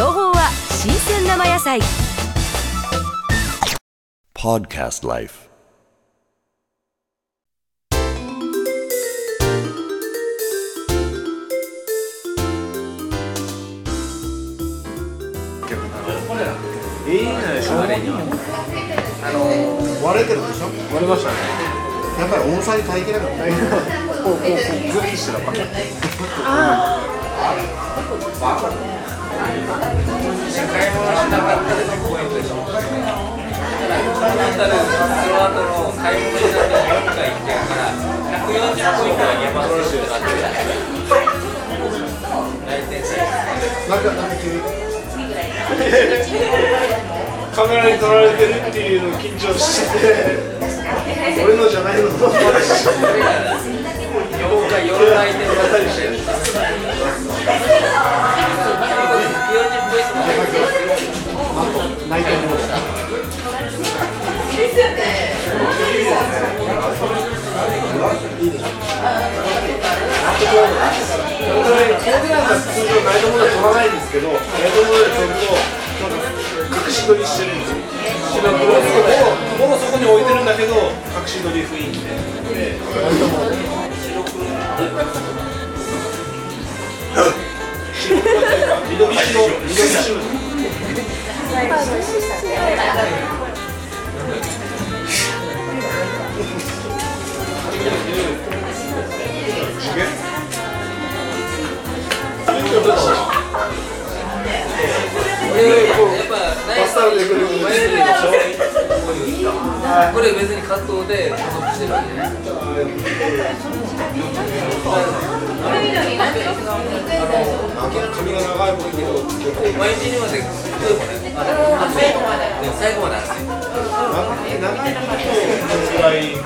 生野菜 Podcast Life. いいね、しょうがないあの割れてるでしょ？割れましたね。やっぱり重さに耐えきれなかったこうこうこうグッとしたらパキッ。買い物しなかっカメラに撮られてるっていうの緊張してて、俺のじゃないの4回4回転渡りしてる。40ポイントも入って。泣いてるないんですけど、ガイドモードで撮ると隠し撮りしてるんですよ。白黒のももうそこに置いてるんだけど隠し撮り雰囲気で。緑白緑白。やっぱバスタオルでくるくる前でしょこれ別にカットで加速してるわけじゃない髪が長い分けど毎日にまで例えばね最後まで最後まで熱いなんて聞くと辛い